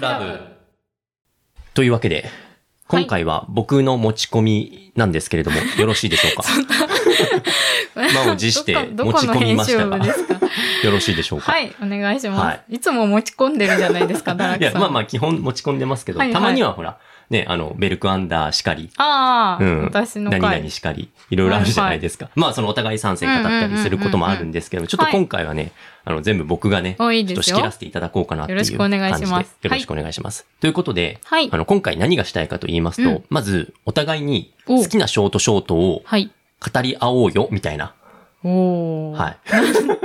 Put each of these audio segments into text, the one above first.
クラブ。というわけで、今回は僕の持ち込みなんですけれども、よろしいでしょうか？満を持して持ち込みましたがよろしいでしょうか？はい、お願いします。、はい。つも持ち込んでるじゃないですか、ダラいや、クさん。まあまあ基本持ち込んでますけど、はいはい。たまにはほら、ね、あの、ベルクアンダーしかり、ああ、うん私の何回。々しかり、いろいろあるじゃないですか。まあそのお互い参戦語ったりすることもあるんですけども、ちょっと今回はね、あの、全部僕がね、おいいちょっと仕切らせていただこうかなっていう感じで。よろしくお願いしますよろしくお願いします。ということで、はいあの、今回何がしたいかと言いますと、うんまず、お互いにお好きなショートショートをはい。語り合おうよ、みたいな。おー。はい。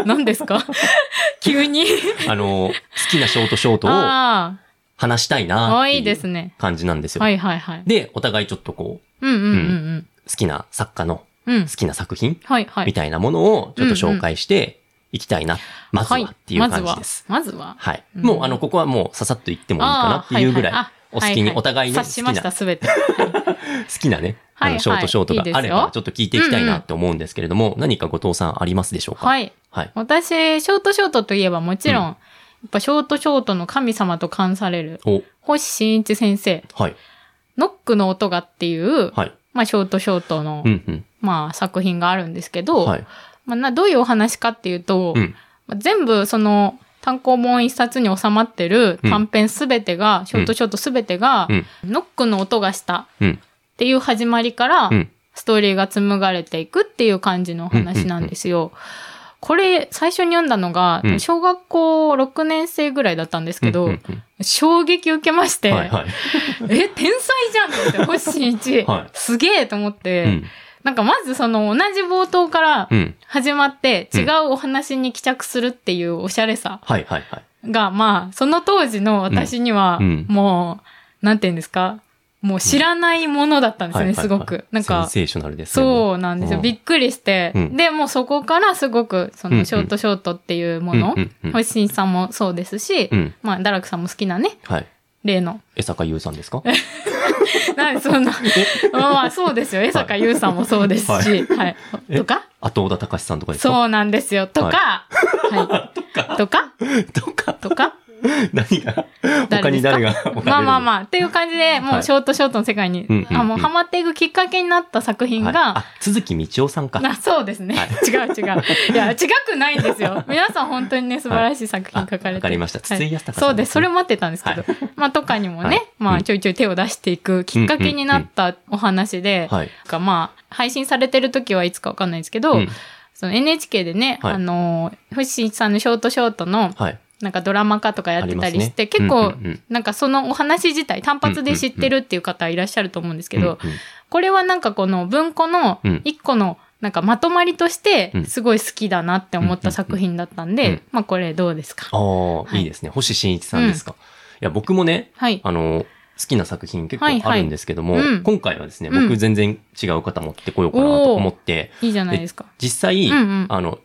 何ですか？急に。あの、好きなショートショートをあ話したいあ、なってあいう。感じなんですよ。はいはいはい。で、お互いちょっとこう、うんうんうん好きな作家の好。きな作品。みたいなものをちょっと紹介していきたいな。まずはっていう感じです。まずは。まずは。はい。うんもう、あの、ここはもうささっと言ってもいいかなっていうぐらいお好きに、お互いね、好きな、察しました、好すべて。きなね、あの、ショートショートがあれば、ちょっと聞いていきたいなって思うんですけれども、何か後藤さんありますでしょうか？はい。はい。私、ショートショートといえばもちろん、っぱショートショートの神様と冠される、お、星新一先生、はい。ノックの音がっていう、はい。まあ、ショートショートの、うん、うん。まあ、作品があるんですけど、はい。まあ、などういうお話かっていうと、うん。まあ全部その単行本一冊に収まってる短編すべてが、ショートショートすべてが、うん。ノックの音がしたうん。っていう始まりから、うん。ストーリーが紡がれていくっていう感じのお話なんですよ。これ、最初に読んだのがう、ん。小学校6年生ぐらいだったんですけど、うんうんうん。衝撃受けまして、はい、はい。え、天才じゃんって思って、星新一、はい。すげえと思って、うん。なんかまずその同じ冒頭からうん。始まってうん。違うお話に帰着するっていうおしゃれさはい、はい、はい。が、まあ、その当時の私にはうん。うん、もう、なんて言うんですか？もう知らないものだったんですよね、すごく。なんか、センセーショナルですね。そうなんですよ。うんびっくりして。うんで、もうそこからすごく、そのショートショートっていうもの星新さんもそうですしう、ん。まあ、ダラクさんも好きなね、はい。例の。江坂優さんですか？なんでそんな、まあまあそうですよ。江坂優さんもそうですし、はい。え？とか？後小田隆さんとかですか？そうなんですよ。とか、はい。とか、とか、とか、何が？他に誰が？他 まあまあまあ、っていう感じで、もはい。うショートショートの世界に、あもうハマっていくきっかけになった作品はい。が、あ、鈴木道夫さんか。あそうですね、は違う違う。いや、違くないんですよ。皆さん本当にね、素晴らしい作品書かれて、あわかりました。筒井康隆さんそうです。それ待ってたんですけど、まあ、とかにもね、まあ、ちょいちょい手を出していくきっかけになったお話で、まあ、配信されてる時はいつかわかんないですけど、うん。その NHK でね、はい。あの、星さんのショートショートの、はい。なんかドラマ化とかやってたりして、ね。結構、うんうんうん。なんかそのお話自体単発で知ってるっていう方いらっしゃると思うんですけど、うんうん。これはなんかこの文庫のうん。一個のなんかまとまりとしてうん。すごい好きだなって思った作品だったんで、うん。まあこれどうですか？ああ、い。いいですね。星新一さんですか？いや、僕もね、はい。あの、好きな作品結はいはい。構あるんですけども、うん。今回はですね、うん。僕全然違う方持ってこようかなと思って、いいじゃないですか。実際、うんうん。あの、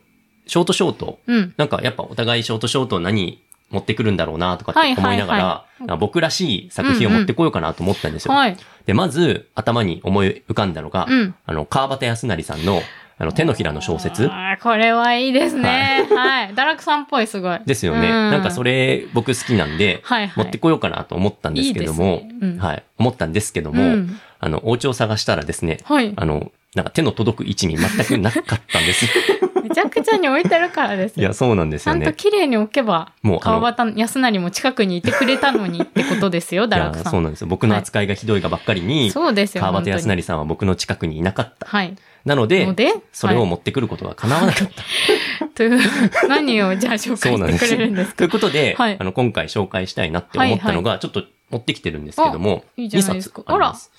ショートショート、うん。なんかやっぱお互いショートショート何持ってくるんだろうなとかって思いながら、はいはい僕らしい作品を持ってこようかなと思ったんですよ。はい。で、まず頭に思い浮かんだのが、うん。あの、川端康成さんの、あの、手のひらの小説これはいいですね。はい。堕落さんっぽい、すごい。ですよね。うんなんかそれ僕好きなんで、はいはい。持ってこようかなと思ったんですけども、いいねうんはい、思ったんですけども、うんあの、お家を探したらですね、はい。あの、なんか手の届く位置に全くなかったんです。めちゃくちゃに置いてるからですよ。いや、そうなんですちゃんとよね。綺麗に置けば、もう川端康成も近くにいてくれたのにってことですよ、いや堕落さん。そうなんですよ。僕の扱いがひどいがばっかりに、そうですよ。川端康成さんは僕の近くにいなかった。はい。なので、それをは持ってくることが叶わなかった。い という、何をじゃあ紹介してくれるんですか？ということで、はいあの、今回紹介したいなって思ったのが、ちょっと持ってきてるんですけども、いいじゃ2ないですか冊あります。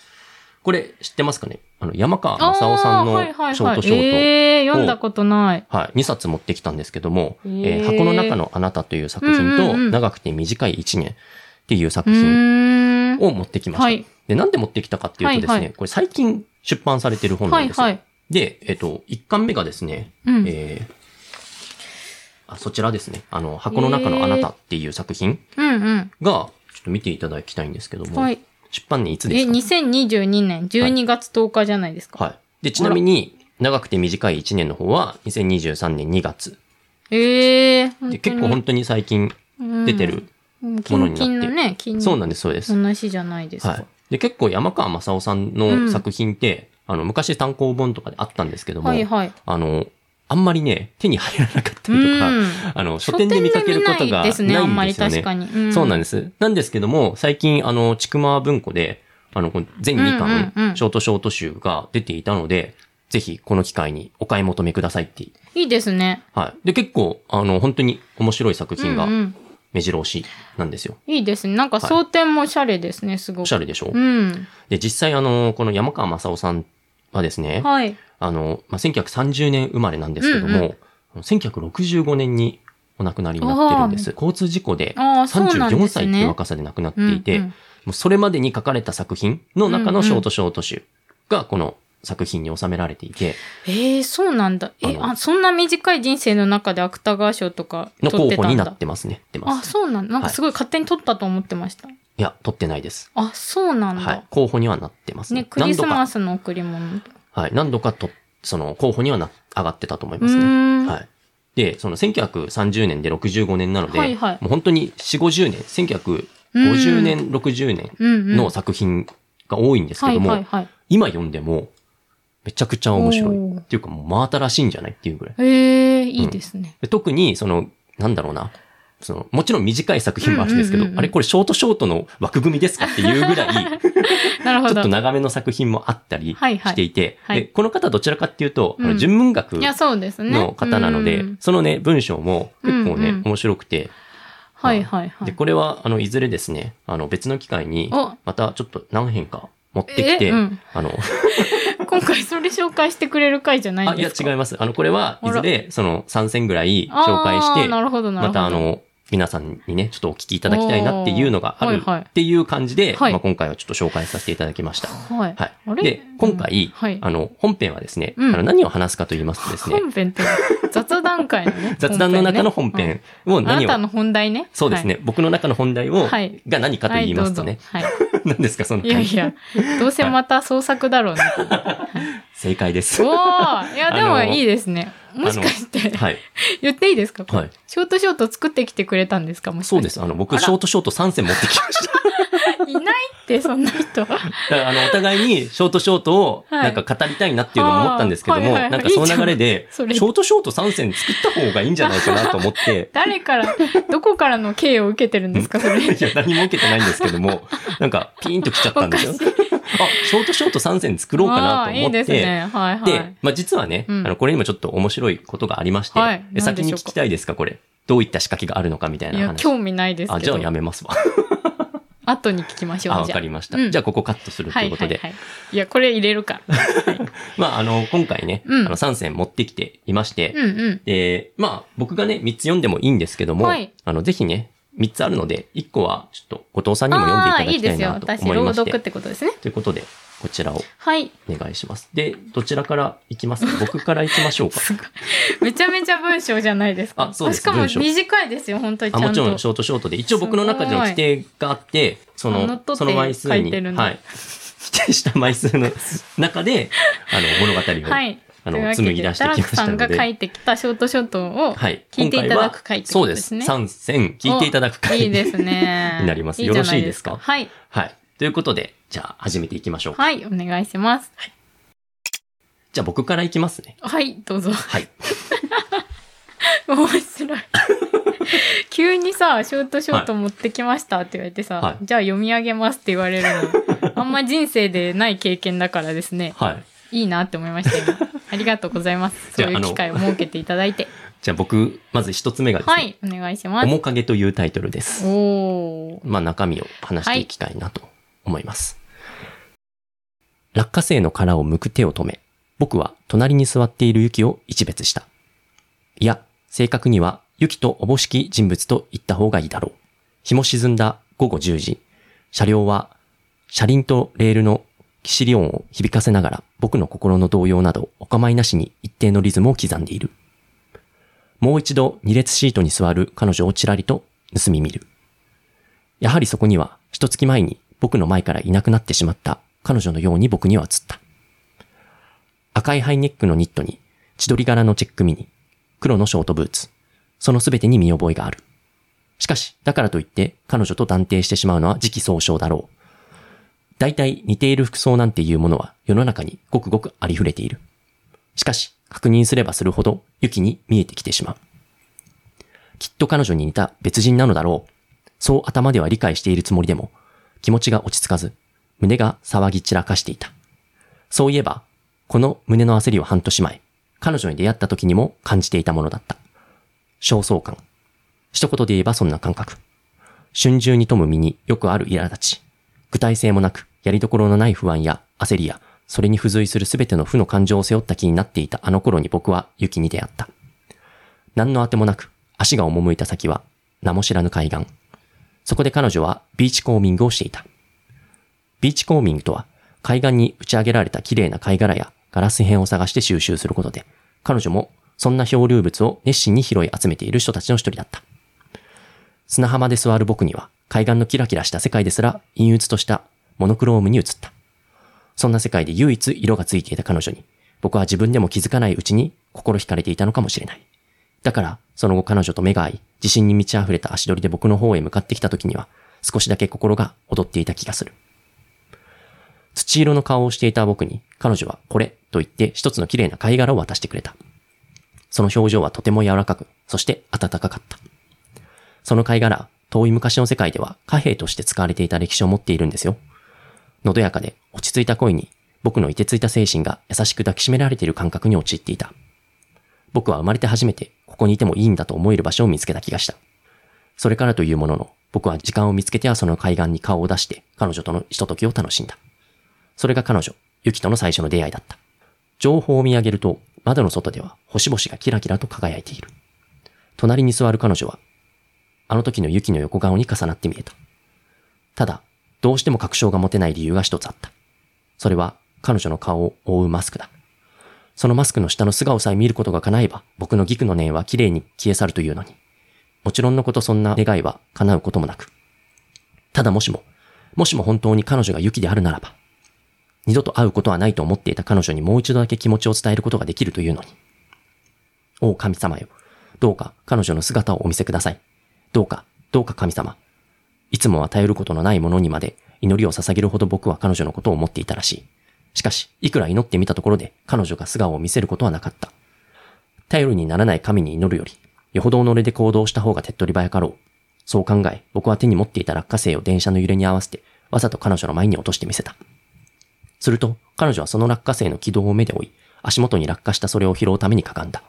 これ知ってますかね？あの、山川正夫さんのショートショート。えー、読んだことない。はい、2冊持ってきたんですけども、へえーー箱の中のあなたという作品と、うんうんうん長くて短い1年っていうう作品ーん。を持ってきました。はい。で、なんで持ってきたかっていうとですね、はいはいこれ最近出版されてる本なんですよ。はいはい。で、えっ、と、1巻目がですね、うん。えーあそちらですね、あの、箱の中のあなたっていう作品うんうん。が、ちょっと見ていただきたいんですけども、はい。出版年いつえ、ですか？2022年12月10日じゃないですか。はい。で、ちなみに、長くて短い1年の方は、2023年2月。ええー。で結構本当に最近出てるキンキンのね、金そうなんです、そうです。同じじゃないですか。はい。で、結構山川正夫さんの作品って、あの、昔単行本とかであったんですけども、はいはい。あの、あんまりね、手に入らなかったりとか、うんあの、書店で見かけることがないんですね、あんまり確かに。うんそうなんです。なんですけども、最近、あの、ちくま文庫で、あの、全2巻、うんうんうんショートショート集が出ていたので、ぜひこの機会にお買い求めくださいって。いいですね。はい。で、結構、あの、本当に面白い作品が目白押しなんですよ。いいですね。なんか装填もおしゃれですね、すごく。おしゃれでしょ、うん。で、実際、あの、この山川正夫さんはですね、はい。あの、まあ、1930年生まれなんですけども、うん1965年にお亡くなりになってるんです。交通事故でああ、そうなんですね。34歳っていう若さで亡くなっていて、うんうんもうそれまでに書かれた作品の中のショートショート集がこの作品に収められていて、えー、そうなんだ。え、あそんな短い人生の中で芥川賞とかの取ってたんだ候補になっ。てますね。あ、す。そうなんだ。なんかすごい勝手に取ったと思ってました。いや、取ってないです。あ、そうなんだ。はい。候補にはなってますね。ね、クリスマ何スの贈り物。はい。何度かと、その候補にはな、上がってたと思いうまーすね。ん。はい。で、その1930年で65年なので、はいはいもう本当に4、50年、1950年、60年。の作品が多いんですけはいども、はいはい。今読んでもめちゃくちゃ面白い。っていうかもう真新しいんじゃないっていうぐらい。へえ、いいですね。で特に、その、なんだろうな。その、もちろん短い作品もあるんですけど、うんうんうんうんあれこれショートショートの枠組みですかっていうぐらい、なるほどちょっと。長めの作品もあったりはいはいしていて、はいでこの方どちらかっていうと、あうんの純文学いや、そうですね。の方なので、うんそのね、文章も結構ね、うんうん面白くて、はいはいはで、い。これは、あの、いずれですね、あの、別の機会にお、またちょっと何編か持ってきて、えうんあの、今回それ紹介してくれる回じゃないんですか？違います。あの、これは、いずれ、その、3選ぐらい紹介して、なるほどなるほど。またあの、皆さんにね、ちょっとお聞きいただきたいなっていうのがあるっていう感じで、はいまあ、今回はちょっと紹介させていただきました。はい。はいで、今回、うんはいあの、本編はですね、うんあの何を話すかと言いますとですね、本編って雑談会のね。雑談の中の本ね編を何を、なたの本題ね。そうですね、僕の中の本題を、はいが何かとはい。言いますとね、はい。何ですか、そのはい。いやいや、どうせまた創作だろうなと。正解です。おーいや、でもいいですね。もしかして、はい。言っていいですか、はいショートショート作ってきてくれたんですか？もしかしてそうです。あの、僕、ショートショート3選持ってきました。いないって、そんな人。だからあの、お互いにショートショートをはいなんか語りたいなっていうのも思ったんですけども、なんかその流れで、ショートショート3選作った方がいいんじゃないかなと思って、誰から、どこからの刑を受けてるんですかそれ。いや、何も受けてないんですけども、なんかピーンときちゃったんですよ。あ、ショートショート3選作ろうかなと思って、ですね。はいはい。で、まあ実はね、うんあの、これにもちょっと面白いことがありまして、はいで先に聞きたいですか、これ。どういった仕掛けがあるのかみたいいや、な話。興味ないです。あ、じゃあやめますわ。後に聞きましょう。あ、わかりました。うんじゃあここカットするとはいいうことで。はいはい。いや、これ入れるから。はい まあ、あの、今回ね、うんあの、3選持ってきていまして、うんうん。で、まあ、僕がね、3つ読んでもいいんですけども、はいあの、ぜひね、3つあるので、1個は、ちょっと、後藤さんにも読んでいたああー、いいだきたいですよ。私、なと思い朗。読ってことですね。ということで、こちらをはい。お願いします。で、どちらから行きますか？僕から行きましょうか。すごい。めちゃめちゃ文章じゃないですか。あそうですしかも文章短いですよ、本当にちあゃんと。もちろんショートショートで、一応僕の中での規定があって、その、あ乗っ取ってその枚数に、書いてるんだはい。指定した枚数の 中で、あの、物語を、はい。あのというわけ紡ぎ出してきましたのでタラクさんが書いてきたショートショートをはい。聞いていただく回ってそうで。ことですすね。3選聞いていただく回。いいですね。になりますいいじゃなよろしいですかはい。はい。ということで、じゃあ始めていきましょうか。はい、お願いします。じゃあ僕からいきますね。はい、どうぞ。はい。面白い。急にさ、ショートショート持ってきましたって言われてさ、はいじゃあ読み上げますって言われるの。あんま人生でない経験だからですね。はい。いいなって思いました今。ありがとうございます。そういう機会を設けていただいて。じゃあ僕、まず一つ目がですね、はい、お願いします。面影というタイトルです。おー。まあ中身を話していきたいなと思います。落花生の殻を剥く手を止め、僕は隣に座っているユキを一別した。いや、正確にはユキとおぼしき人物と言った方がいいだろう。日も沈んだ午後10時。車両は車輪とレールのキシリ音を響かせながら僕の心の動揺などお構いなしに一定のリズムを刻んでいる。もう一度二列シートに座る彼女をちらりと盗み見る。やはりそこには一月前に僕の前からいなくなってしまった彼女のように僕には映った。赤いハイネックのニットに千鳥柄のチェックミニ、黒のショートブーツ、そのすべてに見覚えがある。しかし、だからといって彼女と断定してしまうのは時期尚早だろう。大体似ている服装なんていうものは世の中にごくごくありふれている。しかし、確認すればするほどユキに見えてきてしまう。きっと彼女に似た別人なのだろう。そう頭では理解しているつもりでも、気持ちが落ち着かず、胸が騒ぎ散らかしていた。そういえば、この胸の焦りは半年前、彼女に出会った時にも感じていたものだった。焦燥感。一言で言えばそんな感覚。春秋に富む身によくある苛立ち。具体性もなく、やりどころのない不安や焦りや、それに付随するすべての負の感情を背負った気になっていたあの頃に僕は雪に出会った。何のあてもなく、足が赴いた先は、名も知らぬ海岸。そこで彼女はビーチコーミングをしていた。ビーチコーミングとは、海岸に打ち上げられた綺麗な貝殻やガラス片を探して収集することで、彼女もそんな漂流物を熱心に拾い集めている人たちの一人だった。砂浜で座る僕には、海岸のキラキラした世界ですら陰鬱としたモノクロームに映った。そんな世界で唯一色がついていた彼女に、僕は自分でも気づかないうちに心惹かれていたのかもしれない。だから、その後彼女と目が合い、自信に満ち溢れた足取りで僕の方へ向かってきた時には、少しだけ心が踊っていた気がする。土色の顔をしていた僕に、彼女はこれと言って一つの綺麗な貝殻を渡してくれた。その表情はとても柔らかく、そして暖かかった。その貝殻、遠い昔の世界では貨幣として使われていた歴史を持っているんですよ。のどやかで落ち着いた声に、僕の凍てついた精神が優しく抱きしめられている感覚に陥っていた。僕は生まれて初めてここにいてもいいんだと思える場所を見つけた気がした。それからというものの、僕は時間を見つけてはその海岸に顔を出して彼女とのひとときを楽しんだ。それが彼女、ユキとの最初の出会いだった。情報を見上げると、窓の外では星々がキラキラと輝いている。隣に座る彼女は、あの時のユキの横顔に重なって見えた。ただ、どうしても確証が持てない理由が一つあった。それは、彼女の顔を覆うマスクだ。そのマスクの下の素顔さえ見ることが叶えば、僕のギクの念は綺麗に消え去るというのに。もちろんのことそんな願いは叶うこともなく。ただもしも、もしも本当に彼女がユキであるならば、二度と会うことはないと思っていた彼女にもう一度だけ気持ちを伝えることができるというのに。お神様よ。どうか彼女の姿をお見せください。どうか、どうか神様。いつもは頼ることのないものにまで祈りを捧げるほど僕は彼女のことを思っていたらしい。しかし、いくら祈ってみたところで彼女が素顔を見せることはなかった。頼りにならない神に祈るより、よほど己で行動した方が手っ取り早かろう。そう考え、僕は手に持っていた落花生を電車の揺れに合わせて、わざと彼女の前に落としてみせた。すると、彼女はその落花生の軌道を目で追い、足元に落下したそれを拾うためにかがんだ。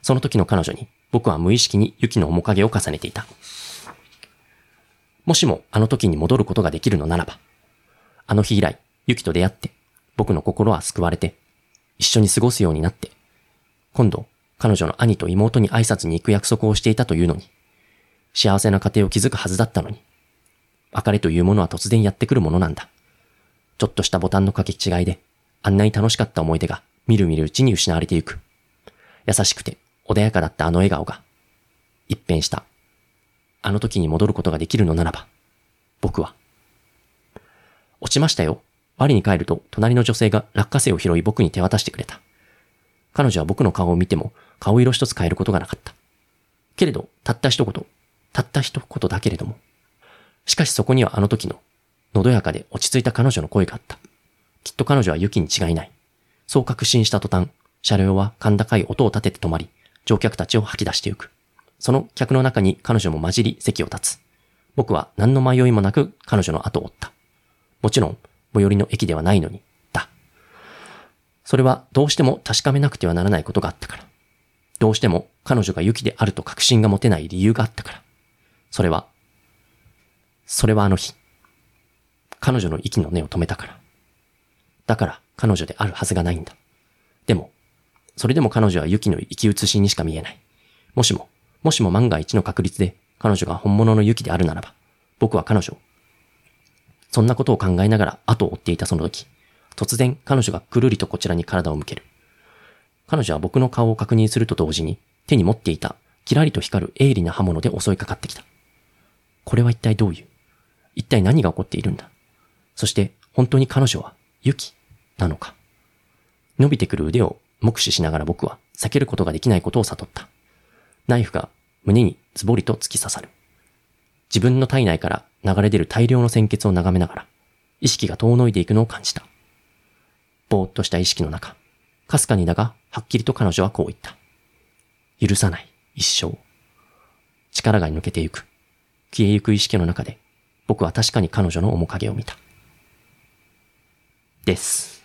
その時の彼女に、僕は無意識に雪の面影を重ねていた。もしもあの時に戻ることができるのならば、あの日以来、雪と出会って、僕の心は救われて、一緒に過ごすようになって、今度、彼女の兄と妹に挨拶に行く約束をしていたというのに、幸せな家庭を築くはずだったのに、別れというものは突然やってくるものなんだ。ちょっとしたボタンの掛け違いで、あんなに楽しかった思い出が、みるみるうちに失われていく。優しくて、穏やかだったあの笑顔が、一変した。あの時に戻ることができるのならば、僕は。落ちましたよ。我に帰ると、隣の女性が落花生を拾い僕に手渡してくれた。彼女は僕の顔を見ても、顔色一つ変えることがなかった。けれど、たった一言、たった一言だけれども。しかしそこにはあの時ののどやかで落ち着いた彼女の声があった。きっと彼女は雪に違いない。そう確信した途端、車両は甲高い音を立てて止まり、乗客たちを吐き出してゆく。その客の中に彼女も混じり席を立つ。僕は何の迷いもなく彼女の後を追った。もちろん、最寄りの駅ではないのに、だ。それはどうしても確かめなくてはならないことがあったから。どうしても彼女が雪であると確信が持てない理由があったから。それは、それはあの日。彼女の息の根を止めたから。だから彼女であるはずがないんだ。でも、それでも彼女はユキの生き写しにしか見えない。もしも、もしも万が一の確率で彼女が本物のユキであるならば、僕は彼女を。そんなことを考えながら後を追っていたその時、突然彼女がくるりとこちらに体を向ける。彼女は僕の顔を確認すると同時に手に持っていたキラリと光る鋭利な刃物で襲いかかってきた。これは一体どういう？一体何が起こっているんだ？そして本当に彼女はユキなのか？伸びてくる腕を目視しながら僕は避けることができないことを悟った。ナイフが胸にズボリと突き刺さる。自分の体内から流れ出る大量の鮮血を眺めながら、意識が遠のいていくのを感じた。ぼーっとした意識の中、かすかにだが、はっきりと彼女はこう言った。許さない、一生。力が抜けてゆく。消えゆく意識の中で、僕は確かに彼女の面影を見た。です。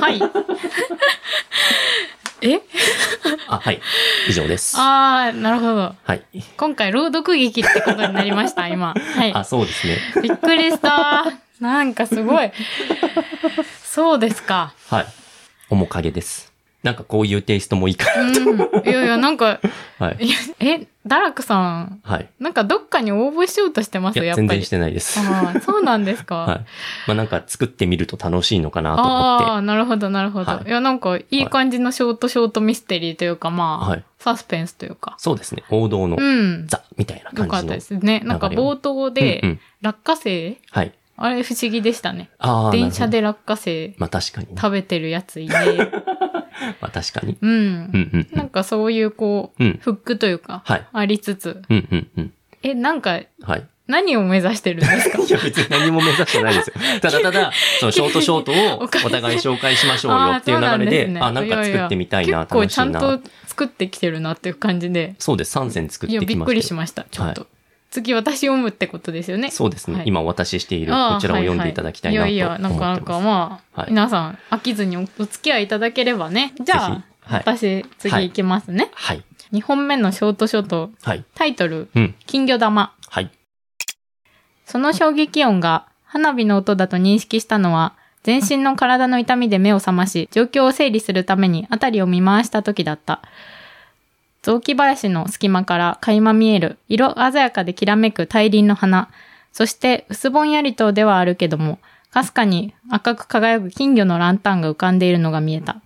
はい。え？あ、はい。以上です。あー、なるほど。はい。今回朗読劇ってことになりました、今。はい。あ、そうですね。びっくりした。なんかすごい。そうですか。はい。面影です。なんかこういうテイストもいいかうん。いやいや、なんか、な。はい。え、ダラクさん、はい。なんかどっかに応募しようとしてます？いや、やっぱり。全然してないです。ああ、そうなんですか？はい。まあなんか作ってみると楽しいのかなと思ああ、って。なるほど、なるほど。はいい、や、なんか、いい感じのショートショートミステリーというか、まあ、はい。サスペンスというか。そうですね。王道のうん。ザみたいなよかった感じの。ですね。なんか冒頭で、うんうん落花生？はい。あれ不思議でしたね。ああ。電車で。で落花生まあ確かにね。食べてるやついて。まあ確かに。うんう。んうんうなんん。かそういうこう、うん。フックというか、はい。ありつつ。うんうんうん。え、なんか、はい。何を目指してるんですか？いや別に何も目指してないですよ。ただただ、そのショートショートを お互い紹介しましょうよっていう流れで、あ、なんか作ってみたいな、結構楽しいな。ちゃんと作ってきてるなっていう感じで。そうです。3選作っいや、びっくてきましたよ。りしました。ちょっと。次私読むってことですよね。そうですね。はい今お渡ししているこちらを読んでいただきたいなとはいはい、思ってます。いやいや、なかなかまあ、はい皆さん飽きずにおお付き合いいただければね。じゃあ、はい私次行きますね。はい。2本目のショートショート、はい。タイトル、うん。金魚玉。はい。その衝撃音が花火の音だと認識したのは、全身の体の痛みで目を覚まし、状況を整理するために辺りを見回した時だった。雑木林の隙間から垣間見える色鮮やかできらめく大輪の花。そして薄ぼんやりとではあるけども、かすかに赤く輝く金魚のランタンが浮かんでいるのが見えた。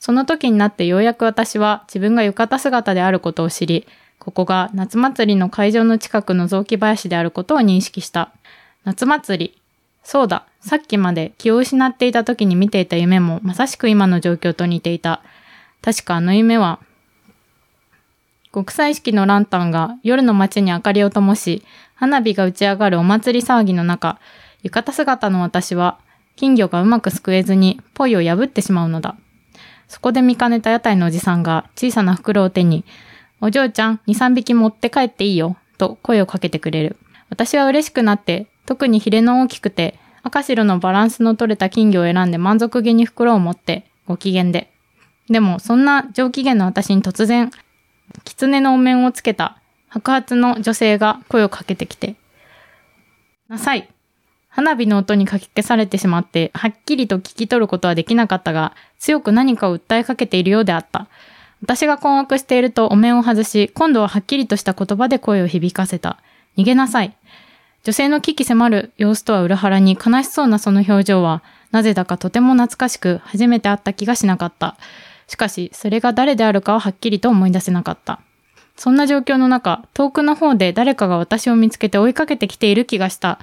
その時になってようやく私は自分が浴衣姿であることを知り、ここが夏祭りの会場の近くの雑木林であることを認識した。夏祭り。そうだ、さっきまで気を失っていた時に見ていた夢もまさしく今の状況と似ていた。確かあの夢は、国際式のランタンが夜の街に明かりを灯し、花火が打ち上がるお祭り騒ぎの中、浴衣姿の私は、金魚がうまくすくえずに、ポイを破ってしまうのだ。そこで見かねた屋台のおじさんが小さな袋を手に、お嬢ちゃん、2、3匹持って帰っていいよ、と声をかけてくれる。私は嬉しくなって、特にヒレの大きくて、赤白のバランスの取れた金魚を選んで満足げに袋を持って、ご機嫌で。でも、そんな上機嫌の私に突然、狐のお面をつけた白髪の女性が声をかけてきて、なさい。花火の音にかき消されてしまって、はっきりと聞き取ることはできなかったが、強く何かを訴えかけているようであった。私が困惑しているとお面を外し、今度ははっきりとした言葉で声を響かせた。逃げなさい。女性の危機迫る様子とは裏腹に悲しそうなその表情は、なぜだかとても懐かしく、初めて会った気がしなかった。しかし、それが誰であるかははっきりと思い出せなかった。そんな状況の中、遠くの方で誰かが私を見つけて追いかけてきている気がした。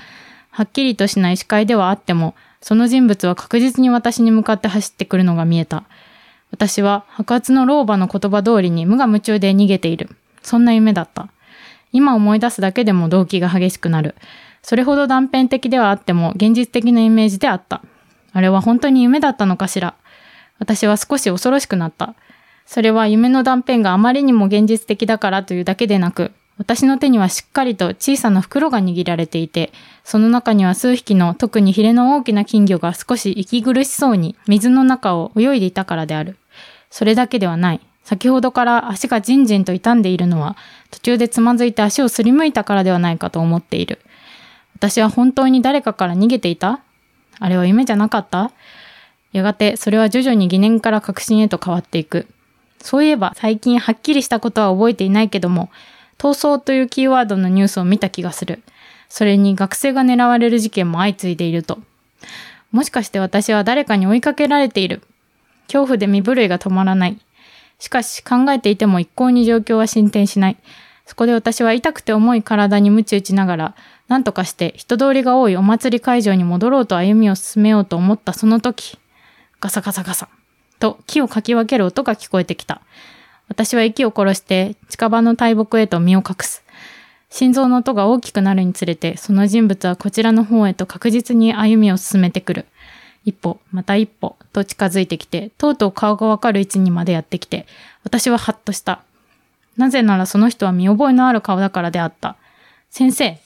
はっきりとしない視界ではあっても、その人物は確実に私に向かって走ってくるのが見えた。私は白髪の老婆の言葉通りに無我夢中で逃げている。そんな夢だった。今思い出すだけでも動機が激しくなる。それほど断片的ではあっても現実的なイメージであった。あれは本当に夢だったのかしら。私は少し恐ろしくなった。それは夢の断片があまりにも現実的だからというだけでなく、私の手にはしっかりと小さな袋が握られていて、その中には数匹の特にヒレの大きな金魚が少し息苦しそうに水の中を泳いでいたからである。それだけではない。先ほどから足がじんじんと傷んでいるのは、途中でつまずいて足をすりむいたからではないかと思っている。私は本当に誰かから逃げていた？あれは夢じゃなかった？やがてそれは徐々に疑念から確信へと変わっていく。そういえば最近はっきりしたことは覚えていないけども、逃走というキーワードのニュースを見た気がする。それに学生が狙われる事件も相次いでいると。もしかして私は誰かに追いかけられている。恐怖で身震いが止まらない。しかし考えていても一向に状況は進展しない。そこで私は痛くて重い体に鞭打ちながら、何とかして人通りが多いお祭り会場に戻ろうと歩みを進めようと思ったその時、ガサガサガサ、と木をかき分ける音が聞こえてきた。私は息を殺して近場の大木へと身を隠す。心臓の音が大きくなるにつれて、その人物はこちらの方へと確実に歩みを進めてくる。一歩、また一歩、と近づいてきて、とうとう顔がわかる位置にまでやってきて、私はハッとした。なぜならその人は見覚えのある顔だからであった。先生。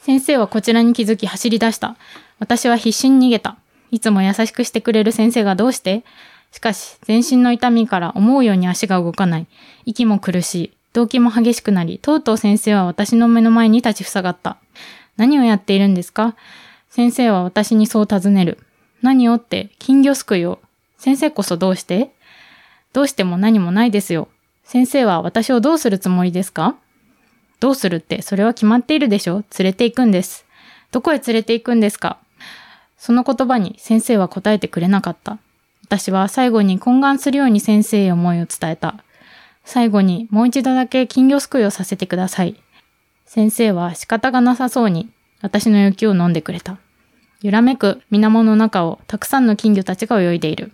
先生はこちらに気づき走り出した。私は必死に逃げた。いつも優しくしてくれる先生がどうして？しかし、全身の痛みから思うように足が動かない。息も苦しい。動悸も激しくなり、とうとう先生は私の目の前に立ちふさがった。何をやっているんですか？先生は私にそう尋ねる。何をって、金魚すくいを。先生こそどうして？どうしても何もないですよ。先生は私をどうするつもりですか？どうするって、それは決まっているでしょ連れて行くんです。どこへ連れて行くんですか？その言葉に先生は答えてくれなかった。私は最後に懇願するように先生へ思いを伝えた。最後にもう一度だけ金魚すくいをさせてください。先生は仕方がなさそうに私の雪を飲んでくれた。揺らめく水面の中をたくさんの金魚たちが泳いでいる。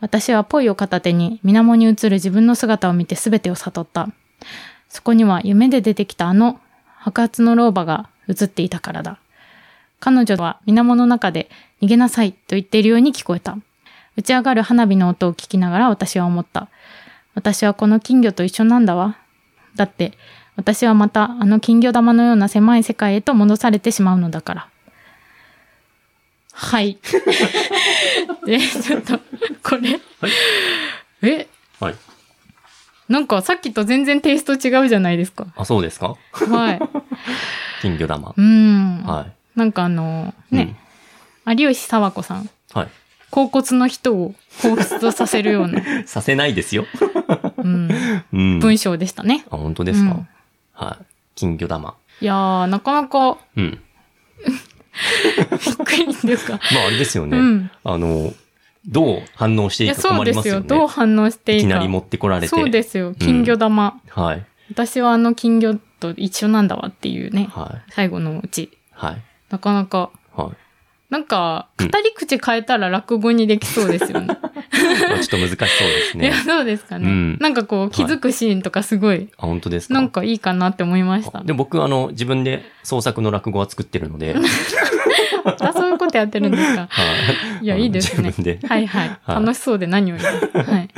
私はポイを片手に水面に映る自分の姿を見て全てを悟った。そこには夢で出てきたあの白髪の老婆が映っていたからだ。彼女は水面の中で逃げなさいと言っているように聞こえた。打ち上がる花火の音を聞きながら私は思った。私はこの金魚と一緒なんだわ。だって、私はまたあの金魚玉のような狭い世界へと戻されてしまうのだから。はい。で、ちょっと、これ。はいえ、はい。なんかさっきと全然テイスト違うじゃないですか。あ、そうですか？はい。金魚玉う。ん。はい。なんかあの、ね、有吉佐和子さん。はい。甲骨の人を彷彿とさせるような、させないですよ。うん、うん。文章でしたね。あ、本当ですか、うんはい。金魚玉。いやー、なかなかうん。びっくりですか。まあ、あれですよね。うん。あの、どう反応していや、いいかそうですよ。困りますよね。どう反応していいか。いきなり持ってこられて。そうですよ。金魚玉。はい。私はあの金魚と一緒なんだわっていうね。はい。最後のうち。はい。なかなか。はい。なんか、うん語り口変えたら落語にできそうですよね。まあ、ちょっと難しそうですねいや、。そうですかね。うんなんかこう、気づくシーンとかすごい、あ、本当ですか？なんかいいかなって思いました。で、僕、あの、自分で創作の落語は作ってるので、はい。あ、そういうことやってるんですか。いや、あのいいですね。はいはい。はい楽しそうで何より。はい。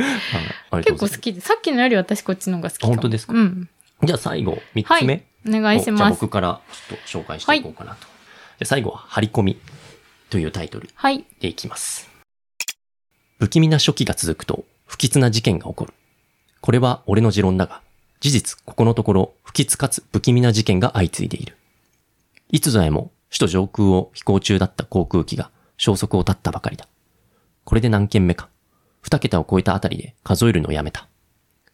結構。好きで、さっきのより私こっちの方が好きかも。あ本当ですか？うん。じゃあ最後、三つ目。お願いしじゃあます。僕からちょっと紹介していこうかなと。で最後は、張り込みというタイトルはい。でいきます。不気味な初期が続くと、不吉な事件が起こる。これは俺の持論だが、事実、ここのところ、不吉かつ不気味な事件が相次いでいる。いつぞやも、首都上空を飛行中だった航空機が消息を絶ったばかりだ。これで何件目か。二桁を超えたあたりで数えるのをやめた。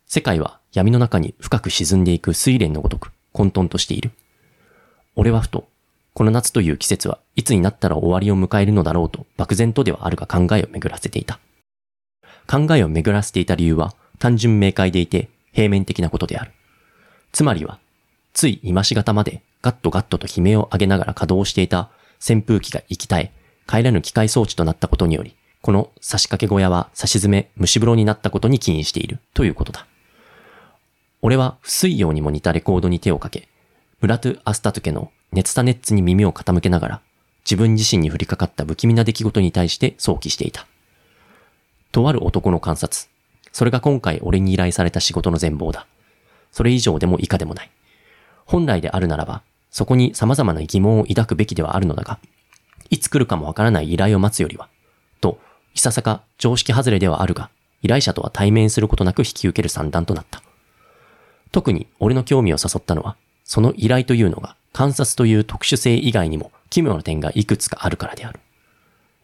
世界は闇の中に深く沈んでいく睡蓮のごとく混沌としている。俺はふと、この夏という季節はいつになったら終わりを迎えるのだろうと漠然とではあるが考えを巡らせていた。考えを巡らせていた理由は単純明快でいて平面的なことである。つまりは、つい今しがたまでガットガットと悲鳴を上げながら稼働していた扇風機が息絶え、帰らぬ機械装置となったことにより、この差し掛け小屋は差し詰め蒸し風呂になったことに起因しているということだ。俺は不水用にも似たレコードに手をかけ、ムラトゥ・アスタトゥケのネツァネットに耳を傾けながら、自分自身に降りかかった不気味な出来事に対して想起していた。とある男の観察。それが今回俺に依頼された仕事の全貌だ。それ以上でも以下でもない。本来であるならば、そこに様々な疑問を抱くべきではあるのだが、いつ来るかもわからない依頼を待つよりは、と、いささか常識外れではあるが、依頼者とは対面することなく引き受ける算段となった。特に俺の興味を誘ったのは、その依頼というのが観察という特殊性以外にも奇妙な点がいくつかあるからである。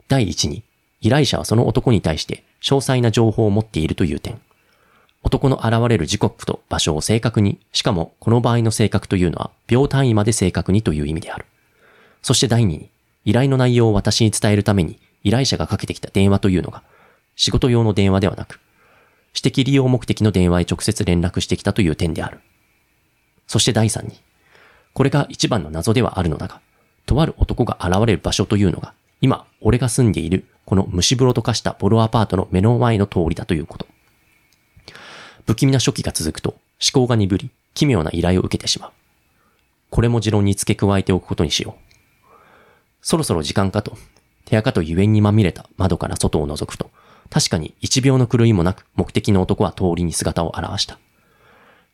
第一に、依頼者はその男に対して詳細な情報を持っているという点。男の現れる時刻と場所を正確に、しかもこの場合の正確というのは秒単位まで正確にという意味である。そして第二に、依頼の内容を私に伝えるために依頼者がかけてきた電話というのが、仕事用の電話ではなく、私的利用目的の電話へ直接連絡してきたという点である。そして第三に、これが一番の謎ではあるのだが、とある男が現れる場所というのが、今、俺が住んでいる、この蒸し風呂と化したボロアパートの目の前の通りだということ。不気味な初期が続くと、思考が鈍り、奇妙な依頼を受けてしまう。これも持論に付け加えておくことにしよう。そろそろ時間かと、手垢と油煙にまみれた窓から外を覗くと、確かに一秒の狂いもなく目的の男は通りに姿を現した。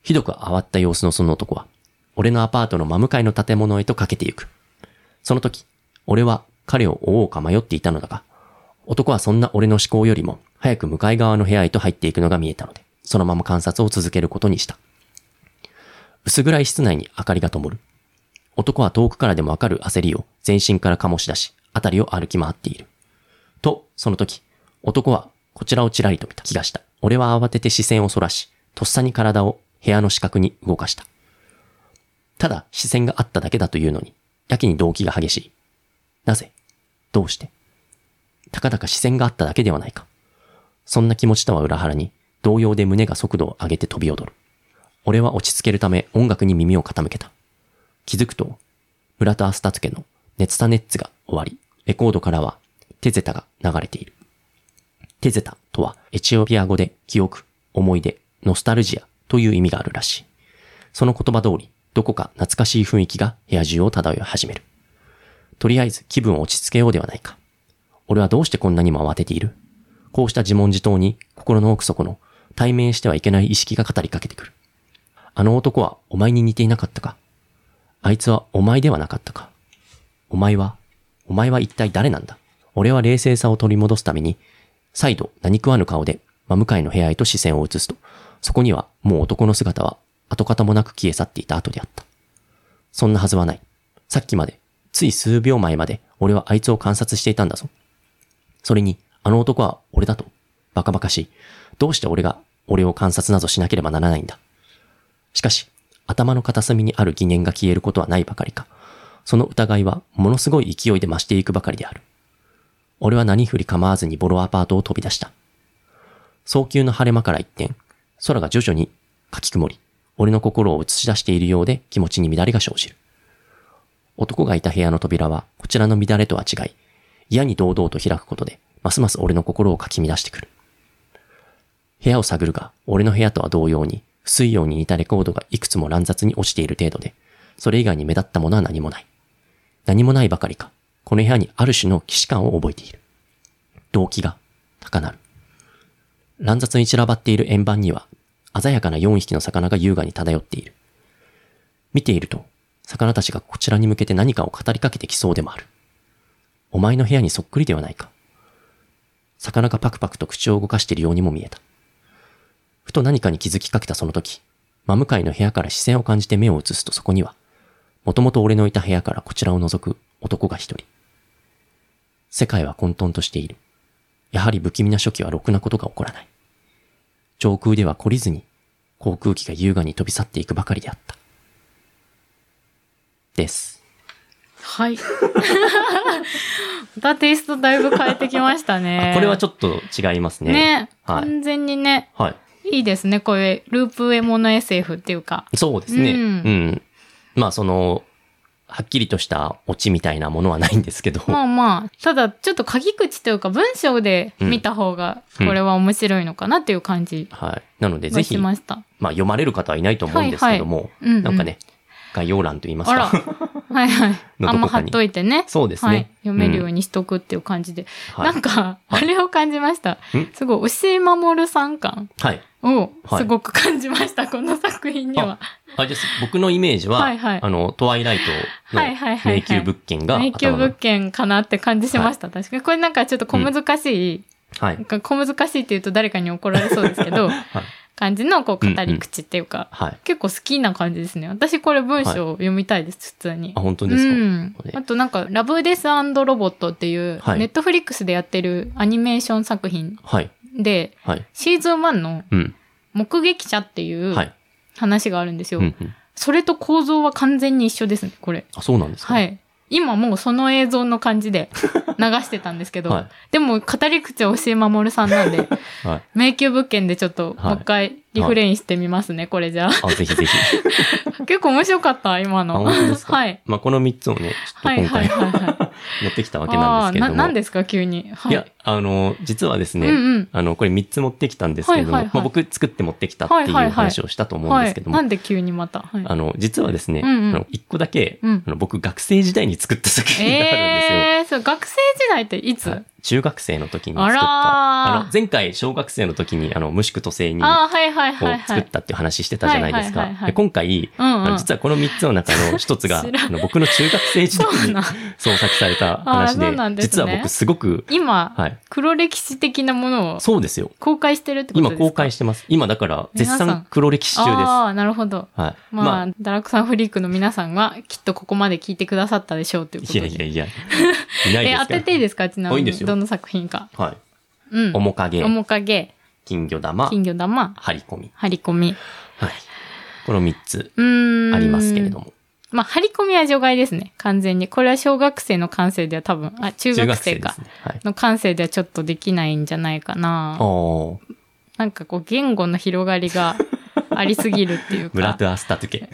ひどく慌った様子のその男は、俺のアパートの真向かいの建物へとかけてゆく。その時、俺は彼を追おうか迷っていたのだが、男はそんな俺の思考よりも早く向かい側の部屋へと入っていくのが見えたので、そのまま観察を続けることにした。薄暗い室内に明かりが灯る。男は遠くからでもわかる焦りを全身から醸し出し、辺りを歩き回っている。と、その時、男はこちらをちらりと見た気がした。俺は慌てて視線をそらし、とっさに体を部屋の四角に動かした。ただ視線があっただけだというのに、やけに動機が激しい。なぜ？どうして？たかだか視線があっただけではないか。そんな気持ちとは裏腹に、動揺で胸が速度を上げて飛び踊る。俺は落ち着けるため音楽に耳を傾けた。気づくと、村田アスタツケのネツタネッツが終わり、レコードからはテゼタが流れている。テゼタとはエチオピア語で記憶、思い出、ノスタルジアという意味があるらしい。その言葉通り、どこか懐かしい雰囲気が部屋中を漂い始める。とりあえず気分を落ち着けようではないか。俺はどうしてこんなにも慌てている？こうした自問自答に心の奥底の対面してはいけない意識が語りかけてくる。あの男はお前に似ていなかったか？あいつはお前ではなかったか？お前は、お前は一体誰なんだ？俺は冷静さを取り戻すために、再度何食わぬ顔で真向かいの部屋へと視線を移すと、そこにはもう男の姿は跡形もなく消え去っていた後であった。そんなはずはない。さっきまで、つい数秒前まで俺はあいつを観察していたんだぞ。それに、あの男は俺だと。バカバカしい。どうして俺が俺を観察などしなければならないんだ。しかし、頭の片隅にある疑念が消えることはないばかりか。その疑いはものすごい勢いで増していくばかりである。俺は何振り構わずにボロアパートを飛び出した。早急の晴れ間から一転、空が徐々にかき曇り、俺の心を映し出しているようで気持ちに乱れが生じる。男がいた部屋の扉はこちらの乱れとは違い、嫌に堂々と開くことで、ますます俺の心をかき乱してくる。部屋を探るが、俺の部屋とは同様に、不水用に似たレコードがいくつも乱雑に落ちている程度で、それ以外に目立ったものは何もない。何もないばかりか、この部屋にある種の既視感を覚えている。動機が高鳴る。乱雑に散らばっている円盤には、鮮やかな4匹の魚が優雅に漂っている。見ていると、魚たちがこちらに向けて何かを語りかけてきそうでもある。お前の部屋にそっくりではないか。魚がパクパクと口を動かしているようにも見えた。ふと何かに気づきかけたその時、真向かいの部屋から視線を感じて目を移すとそこには、もともと俺のいた部屋からこちらを覗く男が一人。世界は混沌としている。やはり不気味な初期はろくなことが起こらない。上空では懲りずに航空機が優雅に飛び去っていくばかりであった。です。はい。またテイストだいぶ変えてきましたね。これはちょっと違いますね。ね。はい、完全にね。はい。いいですね。こういうループエモノ SF っていうか。そうですね。うん。うん、まあその、はっきりとしたオチみたいなものはないんですけど。まあまあ、ただちょっと鍵口というか文章で見た方がこれは面白いのかなっていう感じ、うん、はい。なのでぜひ、まあ読まれる方はいないと思うんですけども、はいはいうんうん、なんかね、概要欄と言いますか。はいはい。あんま貼っといてね。そうですね、はい。読めるようにしとくっていう感じで。うん、なんか、あれを感じました。はい、すごい、教え守さん感をすごく感じました、はい、この作品には。あ、僕のイメージは、はいはい、あの、トワイライトの迷宮物件が、迷宮物件かなって感じしました。確かに。これなんかちょっと小難しい、うん、はい。小難しいって言うと誰かに怒られそうですけど、はい。感じのこう語り口っていうか、うん。うんはい、結構好きな感じですね。私これ文章読みたいです、普通に。あ、本当ですか、うん、あとなんか、ラブデスロボットっていう、ネットフリックスでやってるアニメーション作品で、はい、シーズン1の目撃者っていう話があるんですよ。うんうん、それと構造は完全に一緒ですね、これ。あ、そうなんですか？はい。今もうその映像の感じで流してたんですけど、はい、でも語り口は押井守さんなんで、はい、迷宮物件でちょっともう一回リフレインしてみますね、これじゃあ。あ、ぜひぜひ。結構面白かった、今の。はい。まあこの3つをね、ちょっと今回、はいはいはい、持ってきたわけなんですけども。な、なんですか、急に？はい、いや、あの、実はですね、うんうん。あの、これ3つ持ってきたんですけれども、はいはいはい。まあ、僕作って持ってきたっていう話をしたと思うんはいですけ。ども、なんで急にまた？はい。あの、実はですね、うんうん。あの、1個だけ、うん。あの僕学生時代に作った作品があるんですよ。えー、そう、学生時代っていつ、はい。中学生の時に作った。あの、前回小学生の時に、あの、無宿徒生に。を作ったっていう話してたじゃないですか。今回、うんうん。実はこの3つの中の一つが、あの僕の中学生時代に創作された話で、ですね。実は僕すごく、今、はい。黒歴史的なものをそうですよ。公開してるってことですか？今公開してます。今だから絶皆さん賛黒歴史中です。ああ、なるほど。はい。まあ、ダラクさんフリークの皆さんはきっとここまで聞いてくださったでしょうということいで。やいやいや、いないでえ、すか？ら。当てていいですか？ちなみに。あいいですよどの作品か。はい。うん。面影、面影、金魚玉、金魚玉、張り込み。張り込み。はい。この3つうーん。ありますけれども。まあ、張り込みは除外ですね。完全に。これは小学生の感性では多分、あ、中学生か。ですね。はい。の感性ではちょっとできないんじゃないかな。なんかこう、言語の広がりがありすぎるっていうか。ブラトゥアスタトゥケ。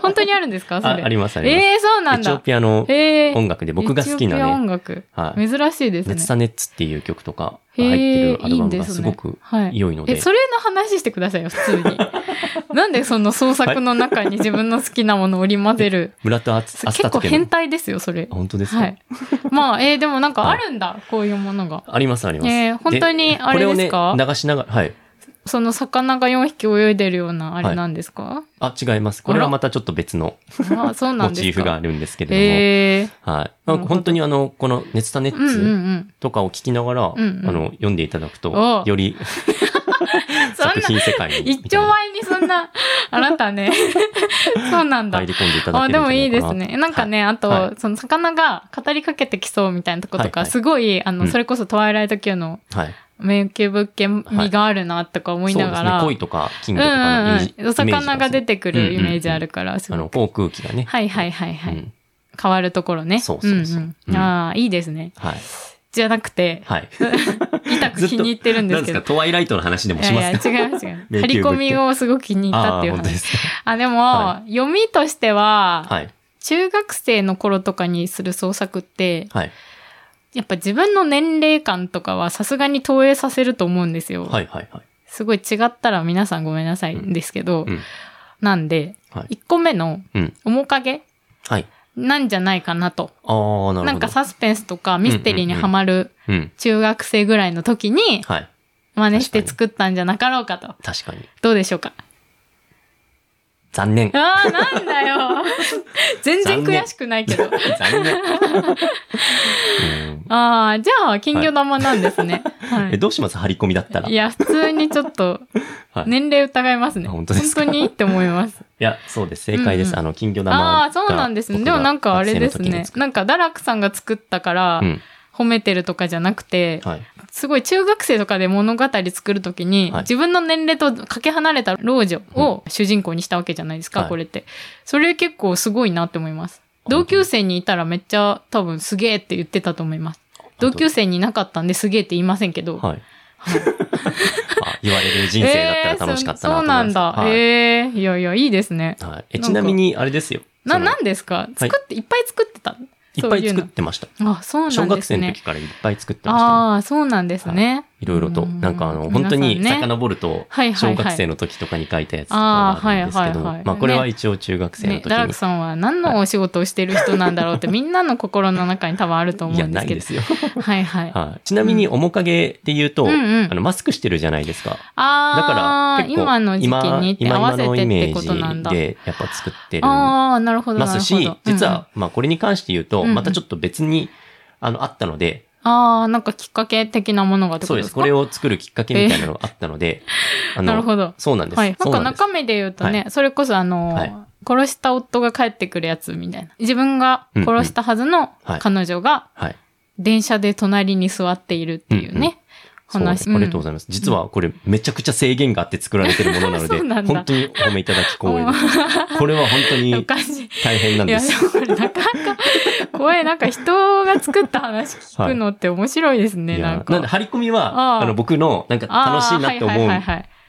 本当にあるんですか？それ。あありますあります。ええー、そうなんエチオだ。ピアのええ音楽で僕が好きなエチオピアね、音楽。はい。珍しいですねネツ。サネッツっていう曲とか入ってえるアルバムがすごくはい良いので。え、それの話してくださいよ、普通に。なんでその創作の中に自分の好きなものを織り交ぜる？ブラトゥアスタ結構。変態ですよ、それあ。本当ですか、はい。まあ、えーでもなんかあるんだ、こういうものが。ありますあります。えー本当にあれですか？これをね、流しながら、はい。その魚が4匹泳いでるようなあれなんですか、あ、違います。これはまたちょっと別のモ。チーフがあるんですけれども。ええはい。まあ、本当にあの、このネツタネッうんうんうツん。とかを聞きながら、うんうんあの、読んでいただくとお、より 作品世界に一丁前にそんな、あなたね。そうなんだ入。り込んでいただけあ、るでもいいですね。なんかね、あと、はいその魚が語りかけてきそうみたいなとことか、はいはいすごい、あの、うんそれこそトワイライト級のはい。迷宮物件味があるなとか思いながら、そうですね。恋とか金うん魚とかのイメージうんうん。お魚が出てくるイメージあるかから、すあの、ごく。航空機がね。はいはいはいはい。うん変わるところね。そうそうそううんああ、いいですね。はい。じゃなくて、はい。痛く気に入ってるんですけどなんですか。トワイライトの話でもしますか？いやいや、違う違う。張り込みをすごく気に入ったっていう話。あでも、は読みとしては、はい。中学生の頃とかにする創作って、はい。やっぱ自分の年齢感とかはさすがに投影させると思うんですよ。はいはいはい。すごい違ったら皆さんごめんなさいんですけど、うん。なんで、はい。1個目のうん。面影はい。なんじゃないかなと。ああ、なるほど。なんかサスペンスとかミステリーにハマるうん。中学生ぐらいの時にはい。真似して作ったんじゃなかろうかと。確かに。どうでしょうか？残念。ああ、なんだよ。全然悔しくないけど。残念。うん ああ、じゃあ、金魚玉なんですね。はえ、い。どうします？張り込みだったら。いいや、普通にちょっと、はい年齢疑いますね。あ本当ですか？本当にって思います。や、そうです。正解です。うんうんあの、金魚玉ああ、そうなんですね。でもなんかあれですね。ななんか、ダラクさんが作ったからう、ん。褒めてるとかじゃなくて、はい。すごい中学生とかで物語作るときに、はい自分の年齢とかけ離れた老女を主人公にしたわけじゃないですか、はいこれって。それ結構すごいなって思います。同級生にいたらめっちゃ多分すげえって言ってたと思います。同級生にいなかったんですげえって言いませんけど。はい。あ言われる人生だったら楽しかったなと思います。えーそそうなんだ。はいええいやいや、いいですね。はいえちなみに、あれですよ。な、なんですか？作って、いっぱい作ってた？いっぱい作ってました。うのあ、そうなんですね。小学生の時からいっぱい作ってましたね。ああ、そうなんですね。いろいろと。うんなんかあの、本当に遡ると、小学生の時とかに書いたやつとかがあるんですけどまあこれはね一応中学生のね、時にダラク。さんは何のお仕事をしてる人なんだろうってみんなの心の中に多分あると思いや、うんですけど。ないですよ。はいはい。はいちなみに、面影で言うと、あの、マスクしてるじゃないですか。だああ、から、今の時期に合わせてってことなんだ。で、やっぱ作ってるああ、なるほど。ますし実は、まあこれに関して言うと、またちょっと別に、あの、あったので、ああ、なんかきっかけ的なものがそうです。これを作るきっかけみたいなのがあったので、あのなるほど。そうなんです。はい。なんか中身で言うとね、それこそあの、はい殺した夫が帰ってくるやつみたいな。自分が殺したはずのはい彼女がはい。電車で隣に座っているっていうね、話。ありがとうございます。実はこれめちゃくちゃ制限があって作られてるものなので、本当にお褒めいただき光栄です。これは本当おに。大変なんです。なかなか、これなんか人が作った話聞くのって面白いですね、なんか。なんで、張り込みは、あの、僕の、なんか楽しいなって思う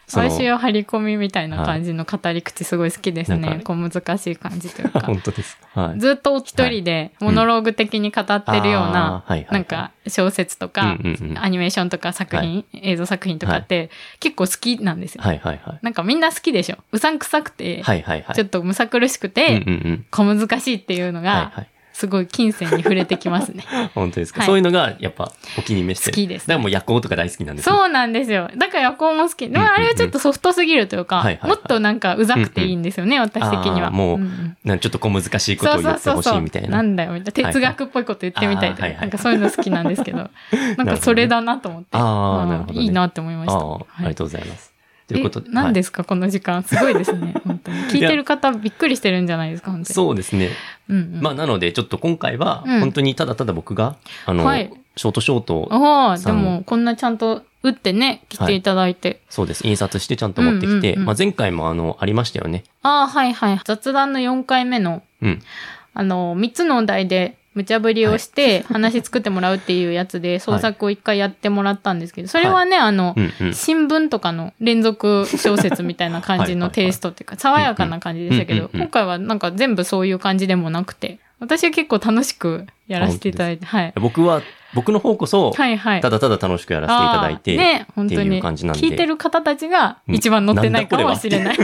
私は張り込みみたいな感じの語り口すごい好きですね。なんかこう難しい感じというか。本当ですか。はい。ずっと一人でモノローグ的に語ってるような、はいはいはいなんか小説とか、アニメーションとか作品、映像作品とかって結構好きなんですよ。はいはいはい。なんかみんな好きでしょ。うさんくさくて、はいはいはい。ちょっとむさ苦しくうんて、うんうん。小難しいっていうのはいが、はい。すごい金銭に触れてきますね。本当ですか？はいそういうのが、やっぱ、お気に召してる。好きですだからもう夜行とか大好きなんですねそうなんですよ。だから夜行も好き。でもあれはちょっとソフトすぎるというか、はいはいはいもっとなんかうざくていいんですよね、私的には。もうんんなんかちょっと小難しいことを言ってほしいみたいな。んだよ、みたいな。哲学っぽいこと言ってみたいとか、はいはいなんかそういうの好きなんですけど、なんかそれだなと思って。あーまなるほどねいいなって思いました。ああ、はいありがとうございます。ということで。え何はいですか、この時間。すごいですね。本当に。聞いてる方びっくりしてるんじゃないですか、本当に。そうですね。うんうん。まあ、なので、ちょっと今回は、うん本当にただただ僕が、あの、はいショートショートを、ああ、でも、こんなちゃんと打ってね、来ていただいて。そうです。印刷してちゃんと持ってきて、うんうんうんまあ、前回もあの、ありましたよね。ああ、はいはい。雑談の4回目の、うん。あの、3つのお題で無茶ぶりをして、話作ってもらうっていうやつで創作を1回やってもらったんですけど、それはね、あの。新聞とかの連続小説みたいな感じのテイストっていうか、爽やかな感じでしたけど、今回はなんか全部そういう感じでもなくて、私は結構楽しくやらせていただいて、はい。僕は、僕の方こそ、はいはい。ただただ楽しくやらせていただいて、ね、本当っていに。う感じなんで聞いてる方たちが一番乗ってないかもしれない。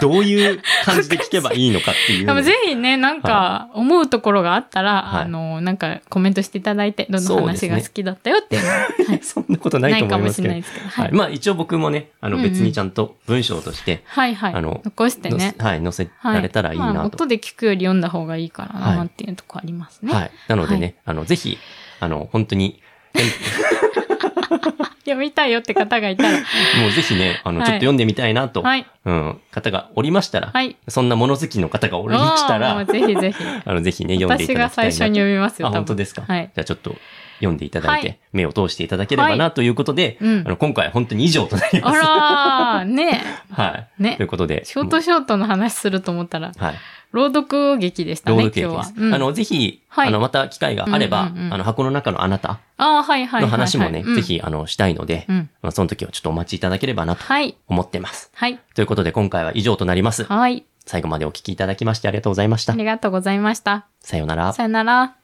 どういう感じで聞けばいいのかっていう。でもぜひね、なんか思うところがあったら、はいあの、なんかコメントしていただいて、どの話が好きだったよっていうのは、はいそんなことないと思いますけど。ないかもしれないですけどはいはい。まあ一応僕もね、あのうんうん別にちゃんと文章として、はいはい。あの残してね。はい、載せはいられたらいいまあなと。音で聞くより読んだ方がいいからはないっていうとこありますね。はい。なのでね、はあの、ぜひ、あの、本当に、読みたいよって方がいたら。もうぜひね、あの、はいちょっと読んでみたいなと、はい。うん、方がおりましたら、はい。そんな物好きの方がおりましたらう、ぜひぜひ。あの、ぜひね、読んでいただ私がきたいなと。最初に読みますよ。あ、本当ですか？はい。じゃあちょっと読んでいただいて、はい目を通していただければなということで、うんあの今回は本当に以上となります。あらー、ね はい。ねということで。ショートショートの話すると思ったら、はい。朗読劇でした朗ね、読劇です。。今日はうんあの、ぜひ、はいあの、また機会があれば、うんうんうんあの、箱の中のあなた。の話もね、うんぜ。ひ、あの、したいので、うん。まあその時はちょっとお待ちいただければなとはい。思ってます。はい。ということで、今回は以上となります。はい。最後までお聞きいただきましてありがとうございましたあ。りがとうございました。さようなら。さよなら。